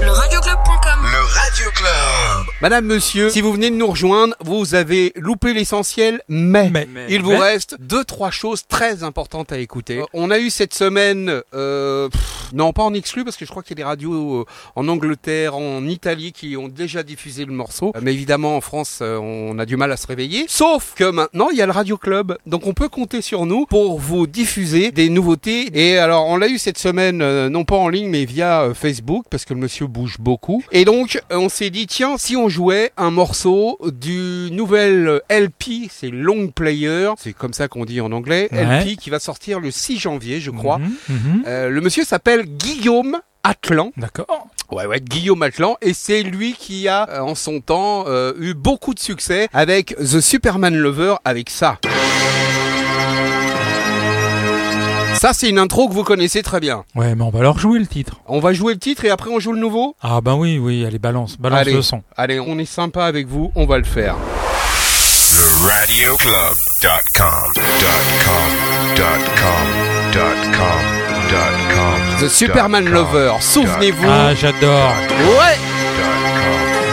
Le radioclub.com Le Radio Club. Madame, monsieur, si vous venez de nous rejoindre, vous avez loupé l'essentiel, mais, Mais. il vous Mais. reste deux, trois choses très importantes à écouter. Euh, on a eu cette semaine, euh, pff, non pas en exclu, parce que je crois qu'il y a des radios euh, en Angleterre, en Italie qui ont déjà diffusé le morceau. Euh, Mais évidemment, en France, euh, on a du mal à se réveiller. Sauf que maintenant, il y a le Radio Club. Donc on peut compter sur nous pour vous diffuser des nouveautés. Et alors, on l'a eu cette semaine, euh, non pas en ligne, mais via euh, Facebook, parce que le monsieur bouge beaucoup. Et donc, euh, on s'est dit, tiens, si on jouait un morceau du nouvel LP, c'est Long Player, c'est comme ça qu'on dit en anglais, Ouais. LP qui va sortir le 6 janvier, je crois. Mhm, mhm. Euh, le monsieur s'appelle Guillaume Atlan. D'accord. Ouais, ouais, Guillaume Atlan. Et c'est lui qui a, euh, en son temps, euh, eu beaucoup de succès avec The Superman Lover, avec ça. Ça, c'est une intro que vous connaissez très bien. Ouais, mais on va leur jouer le titre. On va jouer le titre et après on joue le nouveau? Ah ben oui, oui, allez, balance, balance Allez. le son. Allez, on est sympa avec vous, on va le faire. Le Radio Club. Dot com. Dot com. Dot com. Dot com. Dot com. The Superman Lover, souvenez-vous. Ah, j'adore. Ouais,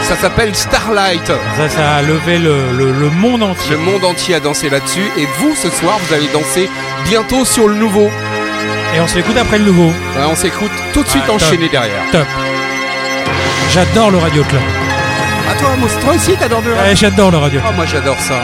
ça s'appelle Starlight. Ça, ça a levé le, le, le monde entier. Le monde entier a dansé là-dessus et vous, ce soir, vous allez danser bientôt sur le nouveau. Et on s'écoute après le nouveau. Ouais, on s'écoute tout de suite Ah, top. enchaîné derrière. Top. J'adore le Radio Club. Ah toi, moi, toi aussi, t'adores le Ouais, j'adore le Radio Club. Ah, moi j'adore ça.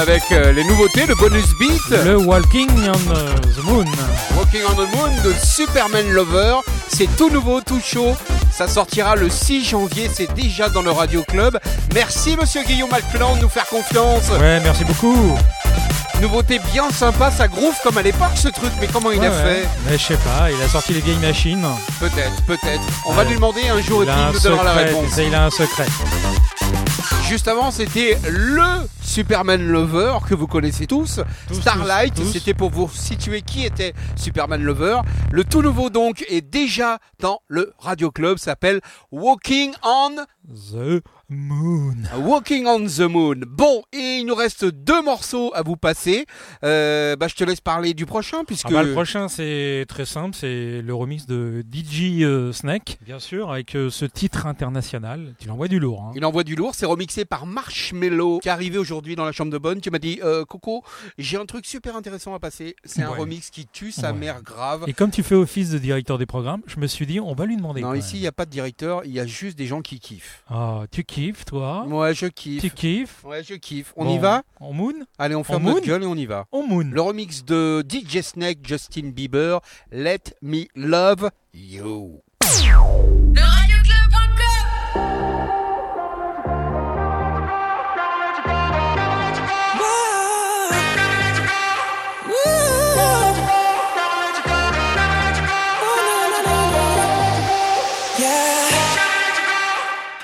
Avec euh, les nouveautés, le bonus beat. Le Walking on the Moon. Walking on the Moon de Superman Lover. C'est tout nouveau, tout chaud. Ça sortira le 6 janvier, c'est déjà dans le Radio Club. Merci monsieur Guillaume Alclan de nous faire confiance. Ouais, merci beaucoup. Nouveauté bien sympa, ça groove comme à l'époque ce truc, mais comment il Ouais, a fait Mais je sais pas, il a sorti les vieilles machines. Peut-être, peut-être. On va lui demander un jour et Il nous donnera la réponse. il a un secret. Juste avant, c'était le Superman Lover que vous connaissez tous. Tous, Starlight, c'était pour vous situer qui était Superman Lover. Le tout nouveau donc est déjà dans le Radio Club, s'appelle Walking on The Moon. Walking on the Moon. Bon, et il nous reste deux morceaux à vous passer. Euh, bah, je te laisse parler du prochain puisque Ah bah, le prochain, c'est très simple, c'est le remix de DJ euh, Snake, bien sûr, avec euh, ce titre international. Tu l'envoies du lourd. Hein. il envoie du lourd. C'est remixé par Marshmello qui est arrivé aujourd'hui dans la chambre de bonne. Tu m'as dit, euh, Coco, j'ai un truc super intéressant à passer. C'est un remix qui tue sa Ouais. mère grave. Et comme tu fais office de directeur des programmes, je me suis dit, on va lui demander. Non, quand ici, il n'y a pas de directeur, il y a juste des gens qui kiffent. Ah, tu kiffes, toi Ouais, je kiffe. Tu kiffes Ouais, je kiffe. On Bon, y va? En Moon? Allez, on ferme En notre gueule et on y va. En Moon. Le remix de DJ Snake, Justin Bieber, Let Me Love You.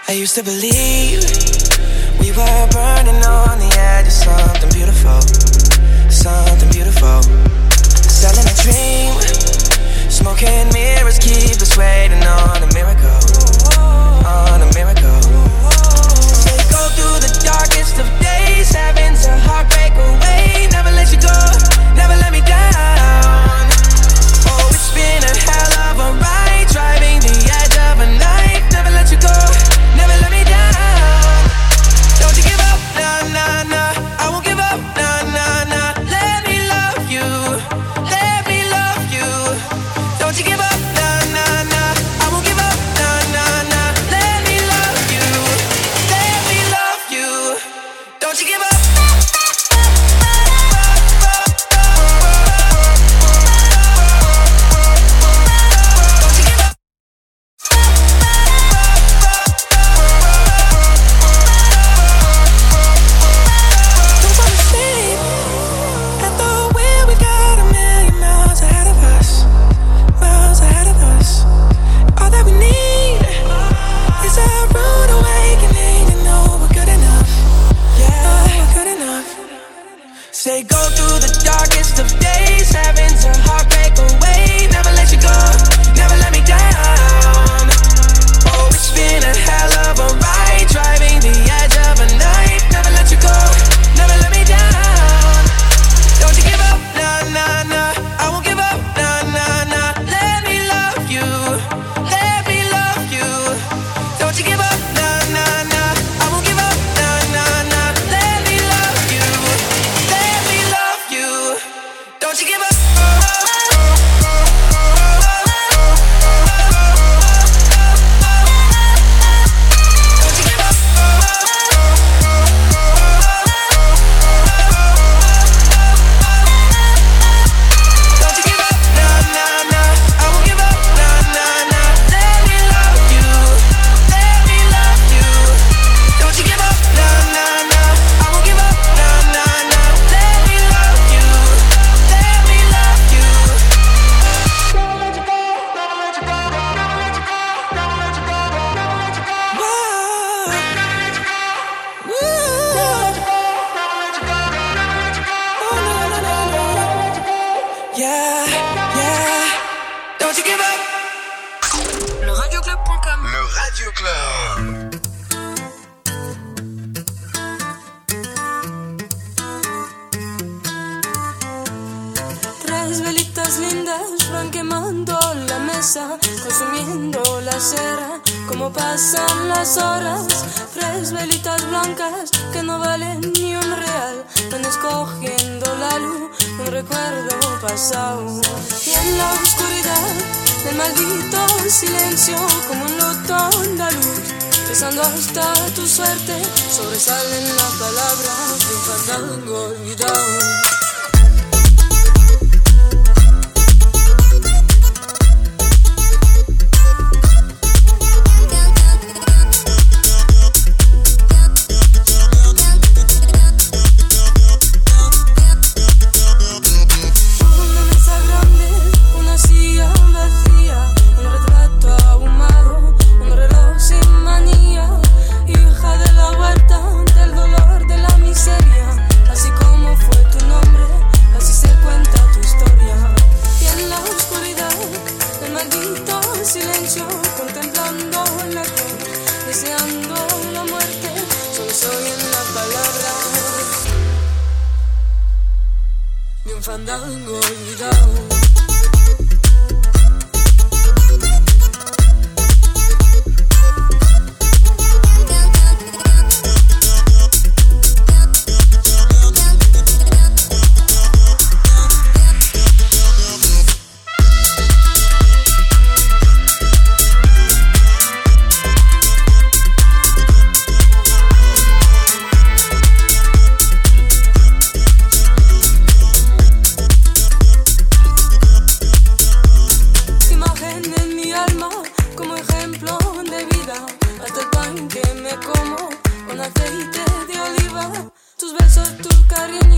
I used to believe we were burning on the edge of something beautiful, something beautiful. Selling a dream, smoking mirrors keep us waiting on a miracle, on a miracle. They go through the darkest of days, heaven's a heartbreak through the darkest of days. Heaven's a heartbreak away. Never let you go, never let me down. Oh, it's been a hell of a ride, pasan las horas. Tres velitas blancas que no valen ni un real, van escogiendo la luz, un recuerdo pasado. Y en la oscuridad del maldito silencio, como un luto andaluz, Besando hasta tu suerte, sobresalen las palabras de un fandango olvidado. Fandango olvidado. starý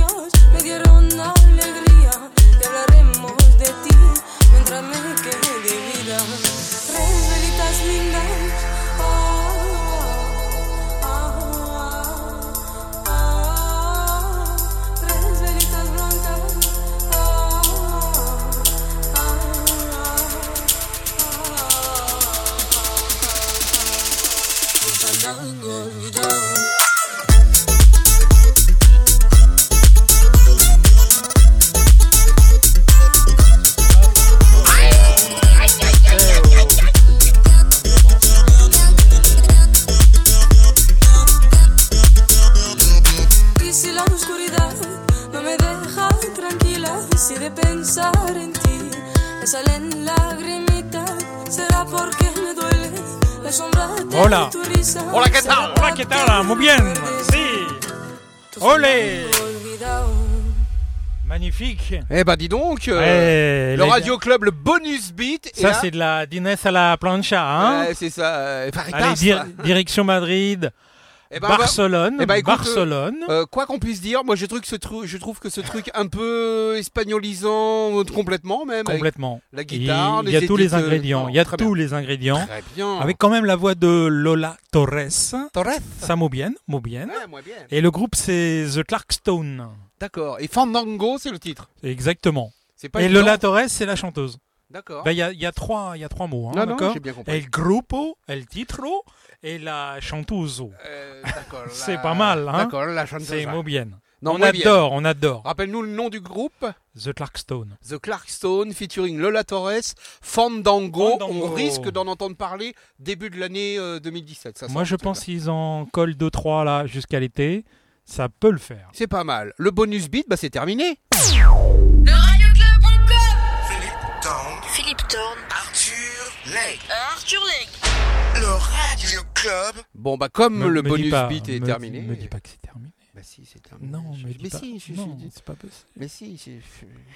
Magnifique. Eh bah dis donc, euh, le les- Radio Club, le bonus beat. Ça, là- c'est de la Dinès à la plancha. Hein Ouais, c'est ça. euh, Allez, dir- direction Madrid, Eh ben, Barcelone. eh ben, écoute, Barcelone. Euh, quoi qu'on puisse dire, moi je trouve que ce truc, je trouve que ce truc un peu espagnolisant euh, complètement même. Complètement. La guitare, Il y a tous les ingrédients. Il y a tous les ingrédients. Très bien. Avec quand même la voix de Lola Torres. Torres. Ça mot bien, mot bien. Ouais, moi bien. Et le groupe, c'est The Clarkstone. D'accord. Et Fandango, c'est le titre. Exactement. Pas Et évident. Lola Torres, c'est la chanteuse. D'accord. Ben, Il y, a, y a trois, y a trois mots. Hein, non, non, j'ai bien compris. El grupo, el titro et la chanteuse. Euh, d'accord. C'est la- pas mal, hein D'accord, la chanteuse. C'est mot bien. Non, on bien. adore, on adore. Rappelle-nous le nom du groupe. The Clarkstone. The Clarkstone featuring Lola Torres, Fandango. Fandango. On risque d'en entendre parler début de l'année euh, 2017. Ça Moi, je pense qu'ils en collent 2-3 là jusqu'à l'été. Ça peut le faire. C'est pas mal. Le bonus beat, bah c'est terminé. Thorne, Arthur Lake. Arthur Lake. Le Radio Club. Bon bah comme Me- le me bonus pas, beat est me- terminé. Me dis pas que c'est terminé. Bah si, c'est terminé. Non, Je- me dis mais pas. si, je- non, je- c'est pas possible. mais si, c'est-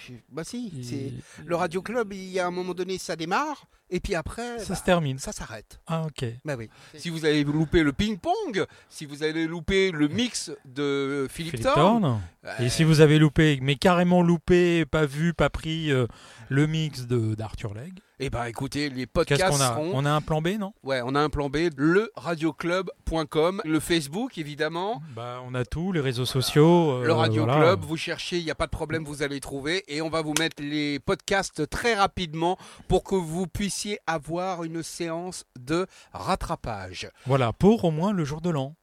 je- bah si, Il- c'est le Radio Club. Il y a un moment donné, ça démarre et puis après, Ça bah, se termine. ça s'arrête. Ah, ok. Bah oui. Si vous avez loupé le ping-pong, si vous avez loupé le mix de Philippe, Philippe Thorne, Thorne. euh, Et si vous avez loupé, mais carrément loupé, pas vu, pas pris euh, le mix de d'Arthur Legge, eh ben écoutez, les qu'est-ce podcasts qu'on a seront. On a un plan B, non? Ouais, on a un plan B, le radioclub.com, le Facebook évidemment. Bah, on a tout, les réseaux sociaux. euh, Le Radio voilà. Club, vous cherchez, il n'y a pas de problème, vous allez trouver. Et on va vous mettre les podcasts très rapidement pour que vous puissiez avoir une séance de rattrapage. Voilà, pour au moins le jour de l'an.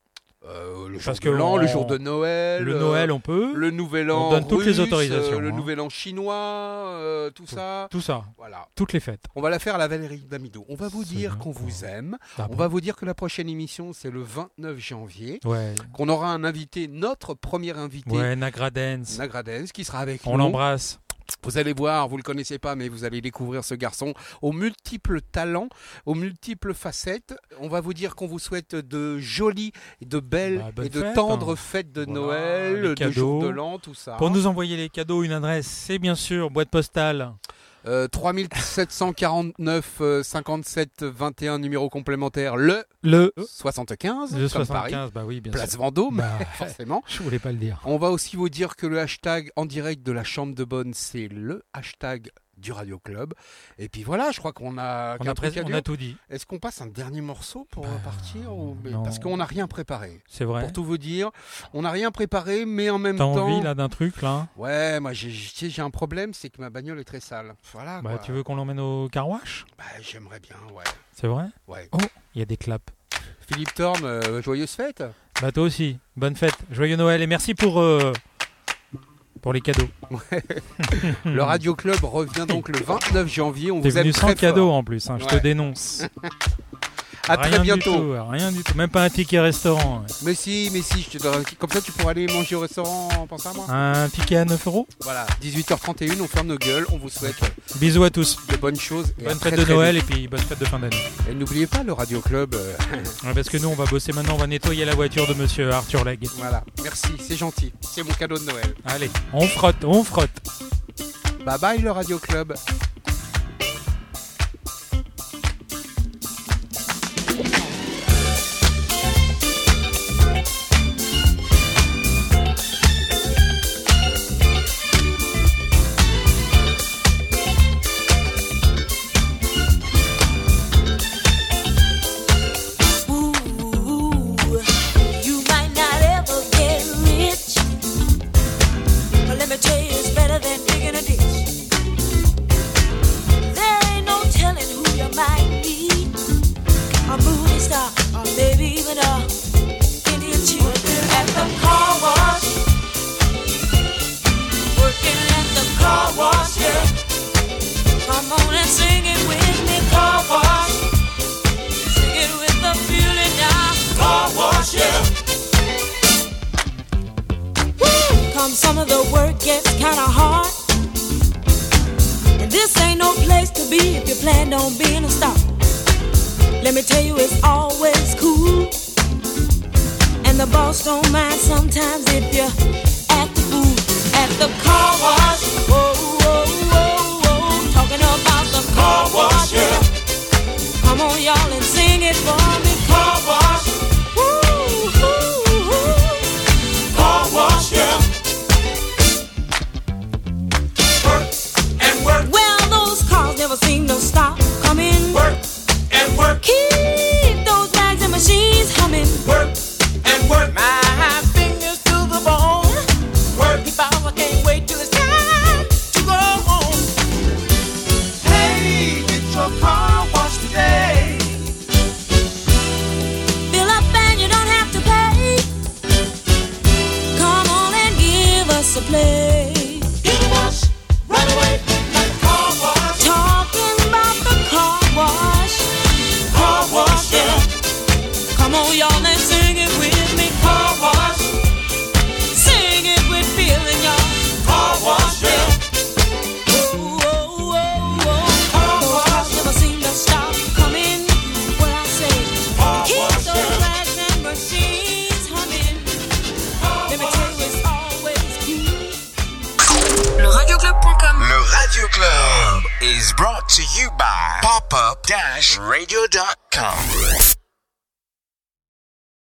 Euh, le jour Parce de que l'an, on- le jour de Noël. Le euh, Noël, on peut. Le nouvel on an. donne toutes les russe, autorisations, euh, le hein. nouvel an chinois, euh, tout ça. Tout ça, Voilà. toutes les fêtes. On va la faire à la Valérie d'Amidou. On va vous C'est dire bien. qu'on vous aime. Ah On bon va vous dire que la prochaine émission, c'est le 29 janvier. Ouais, Qu'on aura un invité, notre premier invité, ouais, Nagradens. Nagradens, qui sera avec On nous. l'embrasse. Vous allez voir, vous le connaissez pas, mais vous allez découvrir ce garçon aux multiples talents, aux multiples facettes. On va vous dire qu'on vous souhaite de jolies, de belles Bah, et de fête, tendres hein. fête de Voilà, Noël, de jour de l'an, tout ça. Pour nous envoyer les cadeaux, une adresse, c'est bien sûr boîte postale. Euh, 3749 euh, 57 21 numéro complémentaire le Le, 75 le comme Paris, 75, bah oui, bien place sûr. Vendôme Bah, forcément. je voulais pas le dire. On va aussi vous dire que le hashtag en direct de la chambre de bonne c'est le hashtag du Radio Club. Et puis voilà, je crois qu'on a, On a, on tout dit, Est-ce qu'on passe un dernier morceau pour Bah, partir ou... Parce qu'on n'a rien préparé. c'est vrai. Pour tout vous dire, on n'a rien préparé, mais en même T'as temps. envie là d'un truc là? Ouais, moi j'ai, un problème, c'est que ma bagnole est très sale. Voilà. Bah quoi. tu veux qu'on l'emmène au car wash Bah, j'aimerais bien, ouais. C'est vrai? Ouais. Oh, il y a des claps. Philippe Thorne, euh, joyeuse fête. Bah toi aussi, bonne fête, joyeux Noël et merci pour euh, pour les cadeaux. Le Radio Club revient donc le 29 janvier. On T'es vous aime venu très sans cadeau en plus, hein, je Ouais. te dénonce. À rien très Du bientôt. tout, rien du tout, même pas un ticket restaurant. Mais si, mais si, je te donne Comme ça, tu pourras aller manger au restaurant. Pense à moi. Un ticket à 9 euros Voilà. 18h31, on ferme nos gueules. On vous souhaite Bisous à tous. de bonnes choses. Bonne très, fête de très Noël vite. et puis bonne fête de fin d'année. Et n'oubliez pas le Radio Club. euh, Ouais, parce que nous on va bosser maintenant, on va nettoyer la voiture de monsieur Arthur Legge. voilà. Merci, c'est gentil. C'est mon cadeau de Noël. Allez, on frotte, on frotte. Bye bye le Radio Club. To be if you plan on being a star. Let me tell you, it's always cool. And the boss don't mind sometimes if you act the fool at the car wash. Whoa, Club is